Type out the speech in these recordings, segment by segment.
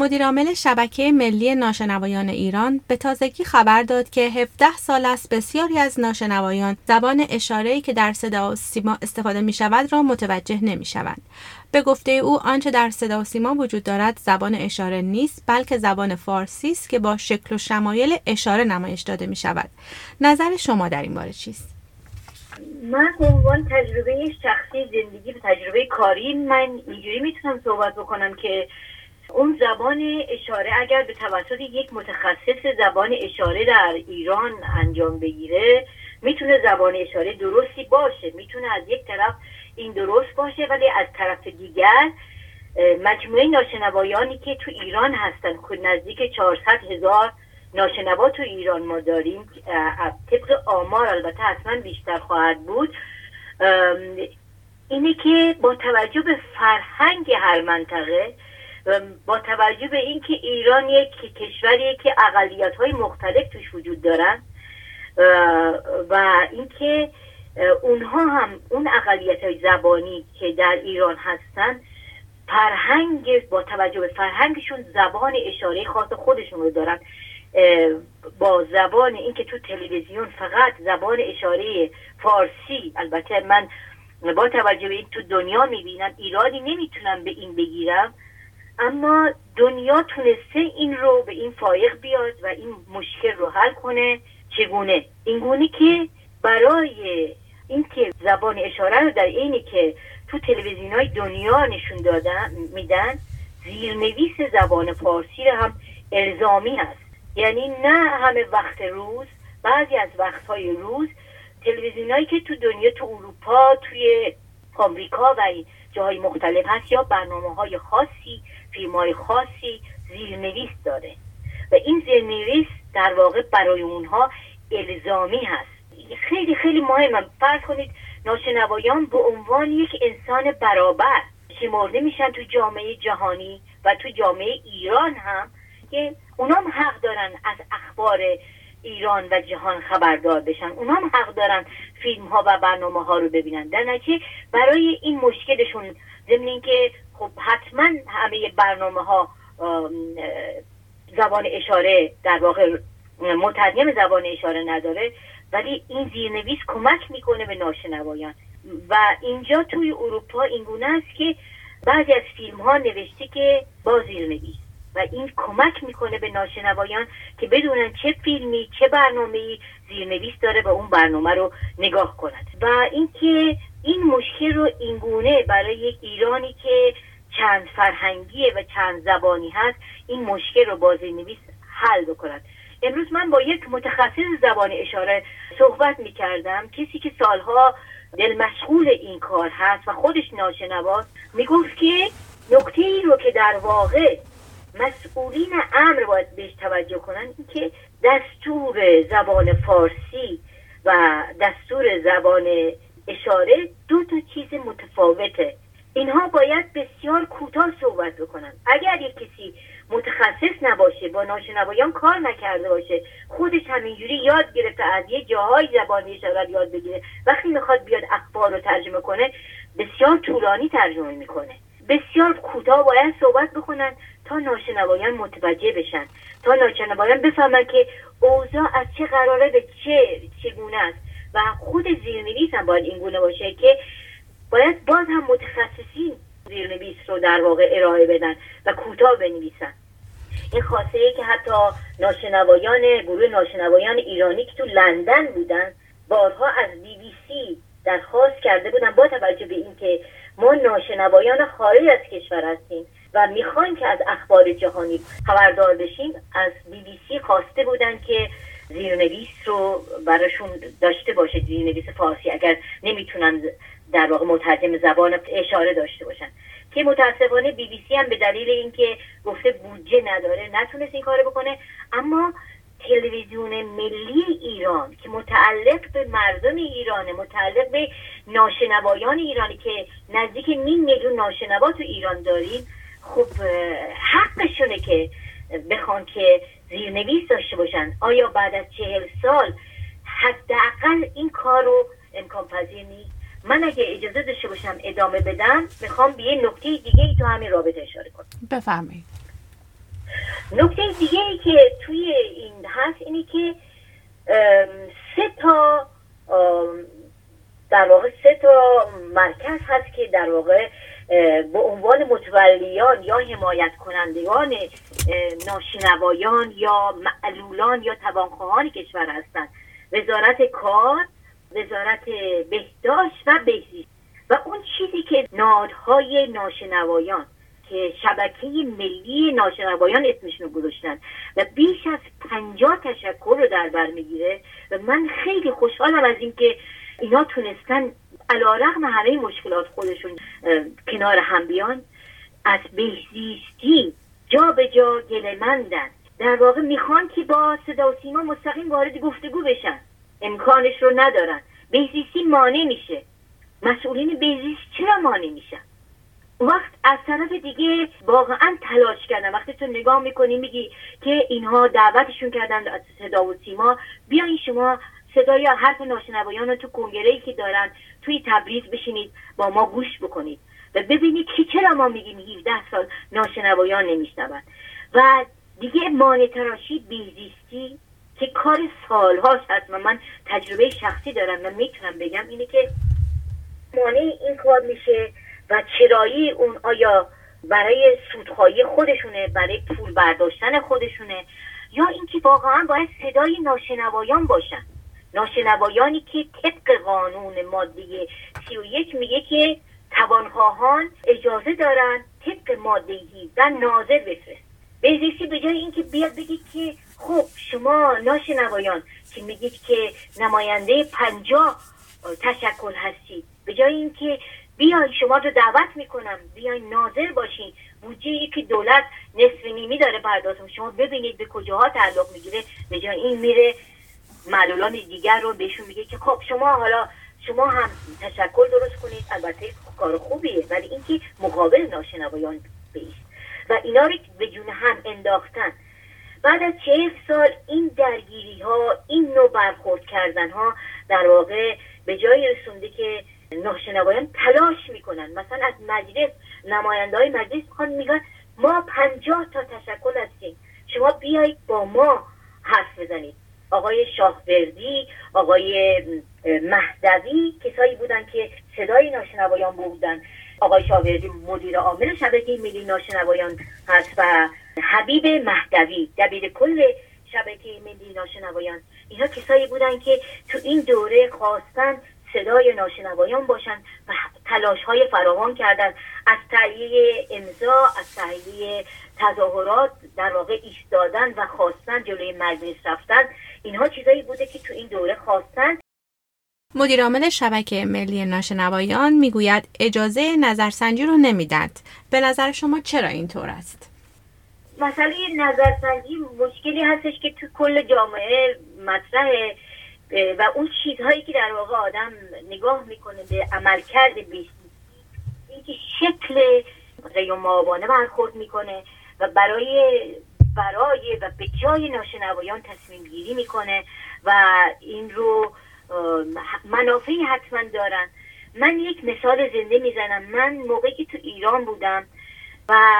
مدیرعامل شبکه ملی ناشنوایان ایران به تازگی خبر داد که 17 سال است بسیاری از ناشنوایان زبان اشاره‌ای که در صدا و سیما استفاده می شود را متوجه نمی شوند. به گفته او آنچه در صدا و سیما وجود دارد زبان اشاره نیست بلکه زبان فارسی است که با شکل و شمایل اشاره نمایش داده می شود. نظر شما در این باره چیست؟ من به عنوان تجربه شخصی زندگی و تجربه کاری من اینجوری می‌تونم صحبت بکنم که اون زبان اشاره اگر به توسط یک متخصص زبان اشاره در ایران انجام بگیره می‌تونه زبان اشاره درستی باشه. می‌تونه از یک طرف این درست باشه ولی از طرف دیگر مجموعه ناشنوایانی که تو ایران هستن. که نزدیک 400 هزار ناشنوا تو ایران ما داریم. طبق آمار البته حتما بیشتر خواهد بود. اینه که با توجه به فرهنگ هر منطقه با توجه به اینکه ایران یک کشوریه که اقلیت های مختلف توش وجود دارن و اینکه اونها هم اون اقلیت های زبانی که در ایران هستن فرهنگ با توجه به فرهنگشون زبان اشاره خاص خودشون رو دارن. با زبان اینکه تو تلویزیون فقط زبان اشاره فارسی البته من با توجه به این تو دنیا می‌بینم ایرادی نمی‌تونم به این بگیرم. اما دنیا تونسته این رو به این فایق بیاد و این مشکل رو حل کنه. چگونه؟ اینگونه که برای اینکه زبان اشاره رو در اینی که تو تلویزیون های دنیا نشون دادن میدن زیرنویس زبان فارسی رو هم الزامی هست. یعنی نه همه وقت روز بعضی از وقتهای روز تلویزیونایی که تو دنیا تو اروپا توی آمریکا و جاهای مختلف هست یا برنامه های خاصی فیلم های خاصی زیرنویس داره. و این زیرنویس در واقع برای اونها الزامی هست. خیلی خیلی مهمه. فرض کنید ناشنوایان به عنوان یک انسان برابر شمرده میشن تو جامعه جهانی و تو جامعه ایران هم که اونام حق دارن از اخبار ایران و جهان خبردار بشن. اونام حق دارن فیلم ها و برنامه ها رو ببینن. در نتیجه برای این مشکلشون ضمن اینکه خب حتما همه برنامه ها زبان اشاره در واقع مترجم زبان اشاره نداره ولی این زیرنویس کمک می‌کنه به ناشنوایان. و اینجا توی اروپا اینگونه است که بعضی از فیلم ها نوشته که با زیرنویس. و این کمک می‌کنه به ناشنوایان که بدونن چه فیلمی چه برنامه زیرنویس داره و اون برنامه رو نگاه کنند و اینکه این مشکل رو اینگونه برای یک ایرانی که چند فرهنگیه و چند زبانی هست این مشکل رو با زیرنویس حل بکنند امروز من با یک متخصص زبان اشاره صحبت می‌کردم کسی که سالها دل مشغول این کار هست و خودش ناشنواست می‌گفت که نکته ای رو که در واقع مسئولین امر باید بهش توجه کنن که دستور زبان فارسی و دستور زبان اشاره دو تا چیز متفاوته. اینها باید بسیار کوتاه صحبت بکنن. اگر یک کسی متخصص نباشه با ناشنوایان کار نکرده باشه خودش همینجوری یاد گرفته از یه جاهای زبان اشاره یاد بگیره وقتی می‌خواد بیاد اخبار رو ترجمه کنه بسیار طولانی ترجمه می‌کنه. بسیار کوتاه باید صحبت بکنن تا ناشنوایان متوجه بشن. تا ناشنوایان بفهمن که اوضاع از چه قراره به چه چگونه است. و خود زیرنویس هم باید اینگونه باشه که باید باز هم متخصصین زیرنویس رو در واقع ارائه بدن و کوتاه بنویسن. این خاصه ای که حتی ناشنوایان گروه ناشنوایان ایرانی که تو لندن بودن بارها از بی بی سی درخواست کرده بودن با توجه به اینکه ما ناشنوایان خارج از کشور هستیم و می‌خوایم که از اخبار جهانی خبردار بشیم. از بی بی سی خواسته بودن که زیرنویس رو براشون داشته باشه زیرنویس فارسی اگر نمی‌تونن در واقع مترجم زبان اشاره داشته باشن. که متاسفانه بی بی سی هم به دلیل اینکه گفته بودجه نداره نتونست این کارو بکنه. اما تلویزیون ملی ایران که متعلق به مردم ایرانه متعلق به ناشنوایان ایرانی که نزدیک نیم میلیون ناشنوا تو ایران داریم خب حقشونه که بخوان که زیرنویس داشته باشن. آیا بعد از چهل سال حداقل این کار رو امکان پذیر نیست؟ من اگه اجازه داشته باشم ادامه بدم می‌خوام به یه نکته دیگه ای تو همین رابطه اشاره کنم. بفرمایید. نکته دیگه ای که توی این هست اینی که سه تا در واقع سه تا مرکز هست که در واقع به عنوان متولیان یا حمایت کنندگان ناشنوایان یا معلولان یا توانخواهان کشور هستند. وزارت کار وزارت بهداشت و بهزیست. و اون چیزی که نادهای ناشنوایان که شبکه ملی ناشنوایان اسمشون رو گذاشتن و بیش از پنجاه تشکر رو در بر می‌گیره و من خیلی خوشحالم از اینکه اینا تونستن علا رقم همه مشکلات خودشون کنار هم بیان. از بهزیستی جا به جا گلمندن در واقع می‌خوان که با صدا و سیما مستقیم وارد گفتگو بشن. امکانش رو ندارن. بهزیستی مانع میشه. مسئولین بهزیست چرا مانع میشن؟ وقت از طرف دیگه واقعا تلاش کردن وقتی تو نگاه می‌کنی میگی که اینها دعوتشون کردن از صدا و سیما. بیاین شما صدای حرف ناشنوایان رو تو کنگره که دارن توی تبریز بشینید با ما گوش بکنید. و ببینید که چرا ما میگیم 17 سال ناشنوایان نمیشنون. و دیگه مانع تراشی بیزیستی که کار سالهاش هست. و من تجربه شخصی دارم و می‌تونم بگم اینه که مانع این کار میشه و چرایی اون آیا برای سودخواهی خودشونه برای پول برداشتن خودشونه یا اینکه واقعا باید صدای ناشنوایان باشن. ناشنوایانی که طبق قانون ماده 31 میگه که توانخواهان اجازه دارن طبق ماده 17 ناظر بفرست بهزیستی به جای اینکه بیاد بگید که خب شما ناشنوایان که میگید که نماینده پنجاه تشکل هستید به جای اینکه بیاین شما رو دعوت می‌کنم. بیاین ناظر باشین. بودجه که دولت نصف نیمی داره پرداخت شما ببینید به کجاها تعلق می‌گیره. به جای این میره معلولان دیگر رو بهشون میگه که خب شما حالا شما هم تشکل درست کنید. البته کار خوبیه ولی اینکه مقابل ناشنوایان بیست. و اینا رو به جون هم انداختن. بعد از چه سال این درگیری ها این نوع برخورد کردن ها در واقع به جای رسونده که ناشنوایان تلاش می‌کنن مثلا از مجلس نماینده های مجلس می‌خوان میگن ما پنجاه تا تشکل هستیم. شما بیایید با ما حرف بزنید. آقای شاهوردی آقای مهدوی کسایی بودن که صدای ناشنوایان بودن. آقای شاهوردی مدیر عامل شبکه ملی ناشنوایان هست و حبیب مهدوی دبیر کل شبکه ملی ناشنوایان اینها کسایی بودن که تو این دوره خواستن صدای ناشنوایان باشن و تلاش های فراوان کردن. از تهیه امضا از تهیه تظاهرات در واقع ایستادن و خواستن جلوی مجلس رفتن اینها چیزایی بوده که تو این دوره خواستن. مدیرعامل شبکه ملی ناشنوایان می‌گوید اجازه نظرسنجی رو نمیدند به نظر شما چرا اینطور است؟ مسئله نظرسنجی مشکلی هستش که تو کل جامعه مطرحه. و اون چیزهایی که در واقع آدم نگاه می‌کنه به عملکرد بیستی اینکه شکل قیوم برخورد می‌کنه و برای برای و به جای ناشنوایان تصمیم گیری می‌کنه و این رو منافعی حتما دارن. من یک مثال زنده می‌زنم. من موقعی که تو ایران بودم و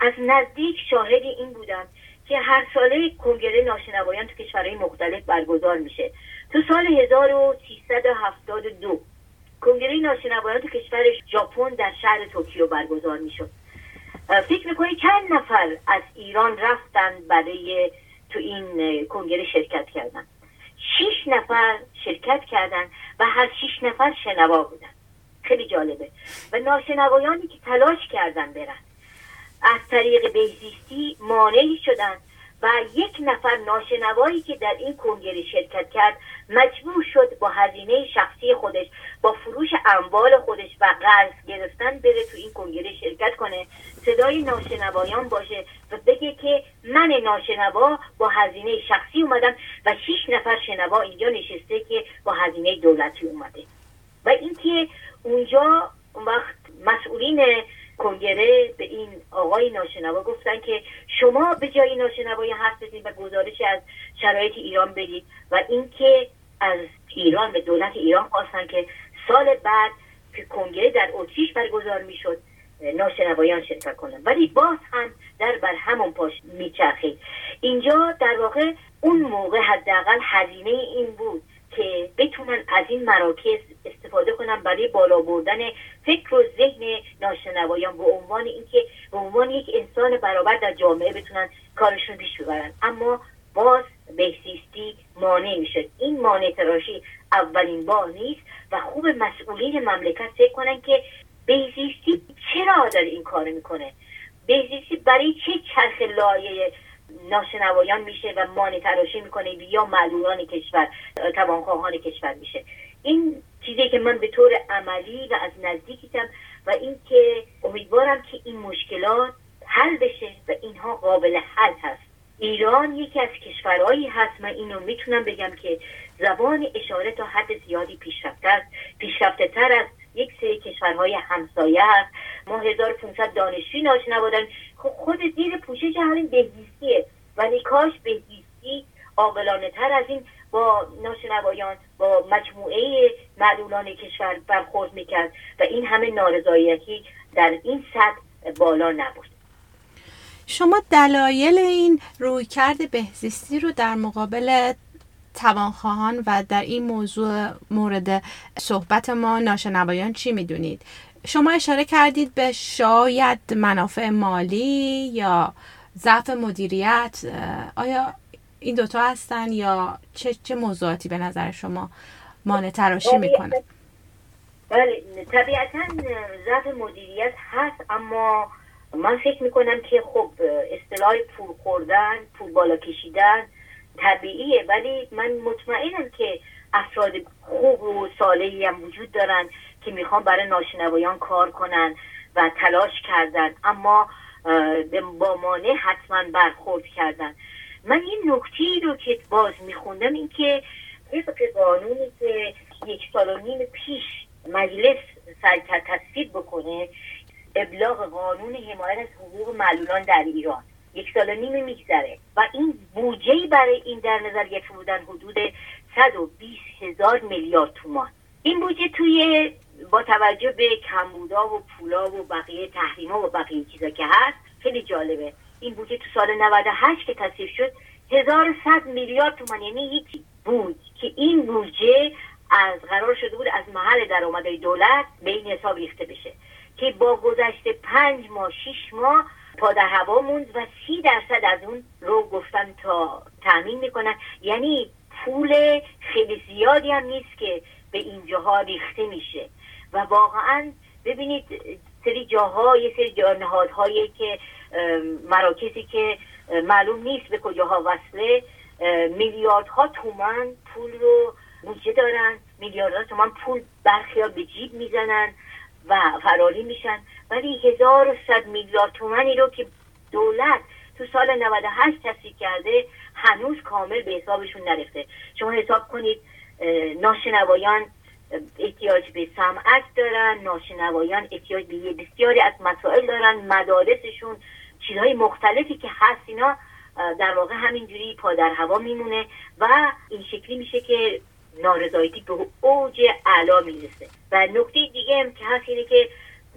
از نزدیک شاهد این بودم که هر ساله کنگره ناشنوایان تو کشورهای مختلف برگزار میشه. تو سال 1372 کنگره ناشنوایان تو کشور ژاپن در شهر توکیو برگزار می‌شد. فکر می‌کنی چند نفر از ایران رفتن برای تو این کنگره شرکت کردن؟ شیش نفر شرکت کردن و هر شیش نفر شنوا بودن. خیلی جالبه. و ناشنوایانی که تلاش کردن برن. از طریق بهزیستی مانعی شدن و یک نفر ناشنوایی که در این کنگره شرکت کرد مجبور شد با هزینه شخصی خودش با فروش اموال خودش و قرض گرفتن بره تو این کنگره شرکت کنه صدای ناشنوایان باشه و بگه که من ناشنوا با هزینه شخصی اومدم و شیش نفر شنوا اینجا نشسته که با هزینه دولتی اومده. و اینکه اونجا وقت مسئولین کنگره به این آقای ناشنوا گفتن که شما به جای ناشنوای حرف بزنید و گزارش از شرایط ایران بدید و اینکه از ایران به دولت ایران خواستن که سال بعد که کنگره در اتریش برگزار می‌شد ناشنوایان شرکت کنن. ولی باز هم در بر همون پاش میچرخید. اینجا در واقع اون موقع حداقل هزینه این بود که بتونن از این مراکز استفاده کنن برای بالا بردن فکر و ذهن ناشنوایان به عنوان اینکه به عنوان یک انسان برابر در جامعه بتونن کارشون پیش ببرن. اما باز بهزیستی مانع می‌شد این مانع تراشی اولین بار نیست و خوب مسئولین مملکت فکر کنن که بهزیستی چرا داره این کار می‌کنه؟ بهزیستی برای چه چرخ لایه ناشنوایان میشه و مانع تراشی می‌کنه یا معلولان کشور توانخواهان کشور میشه. این چیزی که من به طور عملی و از نزدیک دیدم و اینکه امیدوارم که این مشکلات حل بشه و اینها قابل حل هست. ایران یکی از کشورهایی هست من اینو می‌تونم بگم که زبان اشاره تا حد زیادی پیشرفته است پیشرفته تر از یک سری کشورهای همسایه هست ما 1500 دانشجوی ناشنوا داریم خب خود زیر پوشش همین بهزیستیه. ولی کاش بهزیستی عاقلانه تر از این با ناشنوایان با مجموعه معلولان کشور برخورد می‌کرد. و این همه نارضایتی در این سطح بالا نبود. شما دلایل این رویکرد بهزیستی رو در مقابل توانخواهان و در این موضوع مورد صحبت ما ناشنوایان چی می‌دونید؟ شما اشاره کردید به شاید منافع مالی یا ضعف مدیریت آیا این دوتا هستن یا چه, چه موضوعاتی به نظر شما مانع تراشی می‌کنه؟ بله طبیعتا ضعف مدیریت هست اما من فکر می‌کنم که خب اصطلاح پول خوردن پول بالا کشیدن طبیعیه ولی من مطمئنم که افراد خوب و صالحی هم وجود دارن که می‌خوان برای ناشنوایان کار کنن و تلاش کردن. اما با مانع حتما برخورد کردن. من این نکته رو که باز میخوندم این که طبق قانونی که یک سال و نیم پیش مجلس سعی تصویب بکنه ابلاغ قانون حمایت از حقوق معلولان در ایران. یک سال و نیم میگذره. و این بودجه برای این در نظر گرفته بودن حدود 120 هزار میلیارد تومان. این بودجه توی با توجه به کمبودا و پولا و بقیه تحریما و بقیه چیزا که هست خیلی جالبه. این بودجه تو سال 98 که تصویب شد 1100 میلیارد تومان. یعنی یکی بود که این بودجه از قرار شده بود از محل درآمدهای دولت به این حساب ریخته بشه که با گذشته پنج ماه شیش ماه پا در هوا موند و سی درصد از اون رو گفتن تا تامین می‌کنن. یعنی پول خیلی زیادی هم نیست که به اینجاها ریخته میشه. و واقعا ببینید سری جاها یه سری نهادهایی که مراکزی که معلوم نیست به کجاها وصله میلیاردها تومن پول رو بودجه دارن میلیاردها تومن پول برخی به جیب می‌زنن. و فراری میشن. ولی هزار و صد میلیارد تومنی رو که دولت تو سال 98 تصدیق کرده هنوز کامل به حسابشون نرفته. شما حساب کنید ناشنوایان احتیاج به سمعت دارن ناشنوایان احتیاج به بسیاری از مسائل دارن مدارسشون چیزهای مختلفی که هست اینا در واقع همینجوری پا در هوا میمونه و این شکلی میشه که نارضایتی به اوج علا می‌رسه. و نکته دیگه هم که هست اینه که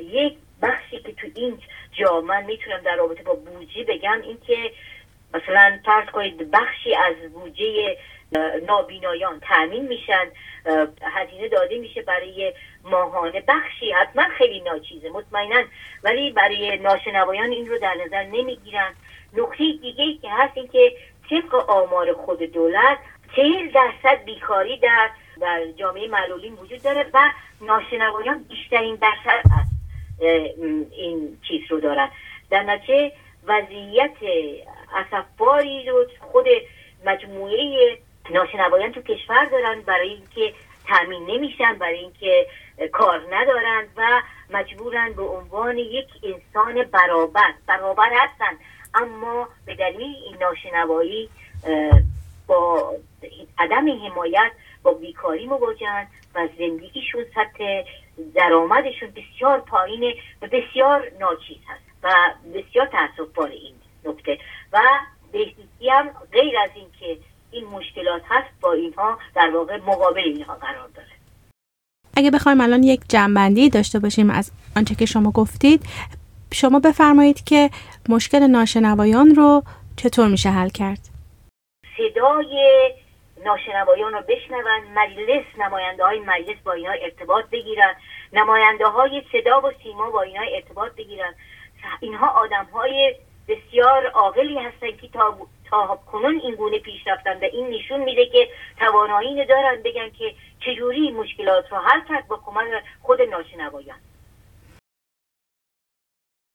یک بخشی که تو این جا من می‌تونم در رابطه با بودجه بگم این که مثلا فرض کنید بخشی از بودجه نابینایان تأمین میشن هزینه داده میشه برای ماهانه. بخشی حتما خیلی ناچیزه مطمئنا. ولی برای ناشنوایان این رو در نظر نمی‌گیرن. نکته دیگه که هست این که طبق آمار خود دولت چهل درصد بیکاری در در جامعه معلولین وجود داره و ناشنوایان بیشترین درصد از این چیز رو دارن. در نتیجه وضعیت اصفباری رو خود مجموعه ناشنوایان تو کشور دارن برای اینکه تامین نمیشن برای اینکه کار ندارن و مجبورن به عنوان یک انسان برابر. برابر هستن اما به دلیل این ناشنوایی با عدم حمایت با بیکاری مواجهن و زندگیشون سطح درآمدشون بسیار پایینه و بسیار ناچیز هست و بسیار تاسف بار این نکته و بهزیستی هم غیر از اینکه این مشکلات هست با اینها در واقع مقابل اینها قرار داره اگه بخوایم الان یک جنبندی داشته باشیم از آنچه که شما گفتید شما بفرمایید که مشکل ناشنوایان رو چطور میشه حل کرد؟ صدای ناشنوایان رو بشنون مجلس نماینده های مجلس با اینها ارتباط بگیرن. نماینده های صدا و سیما با اینها ارتباط بگیرن. اینها آدم های بسیار عاقلی هستن که تا, تا کنون این گونه پیش رفتن و این نشون میده که توانایی دارن بگن که چجوری مشکلات رو حل کرد با کمک خود ناشنوایان.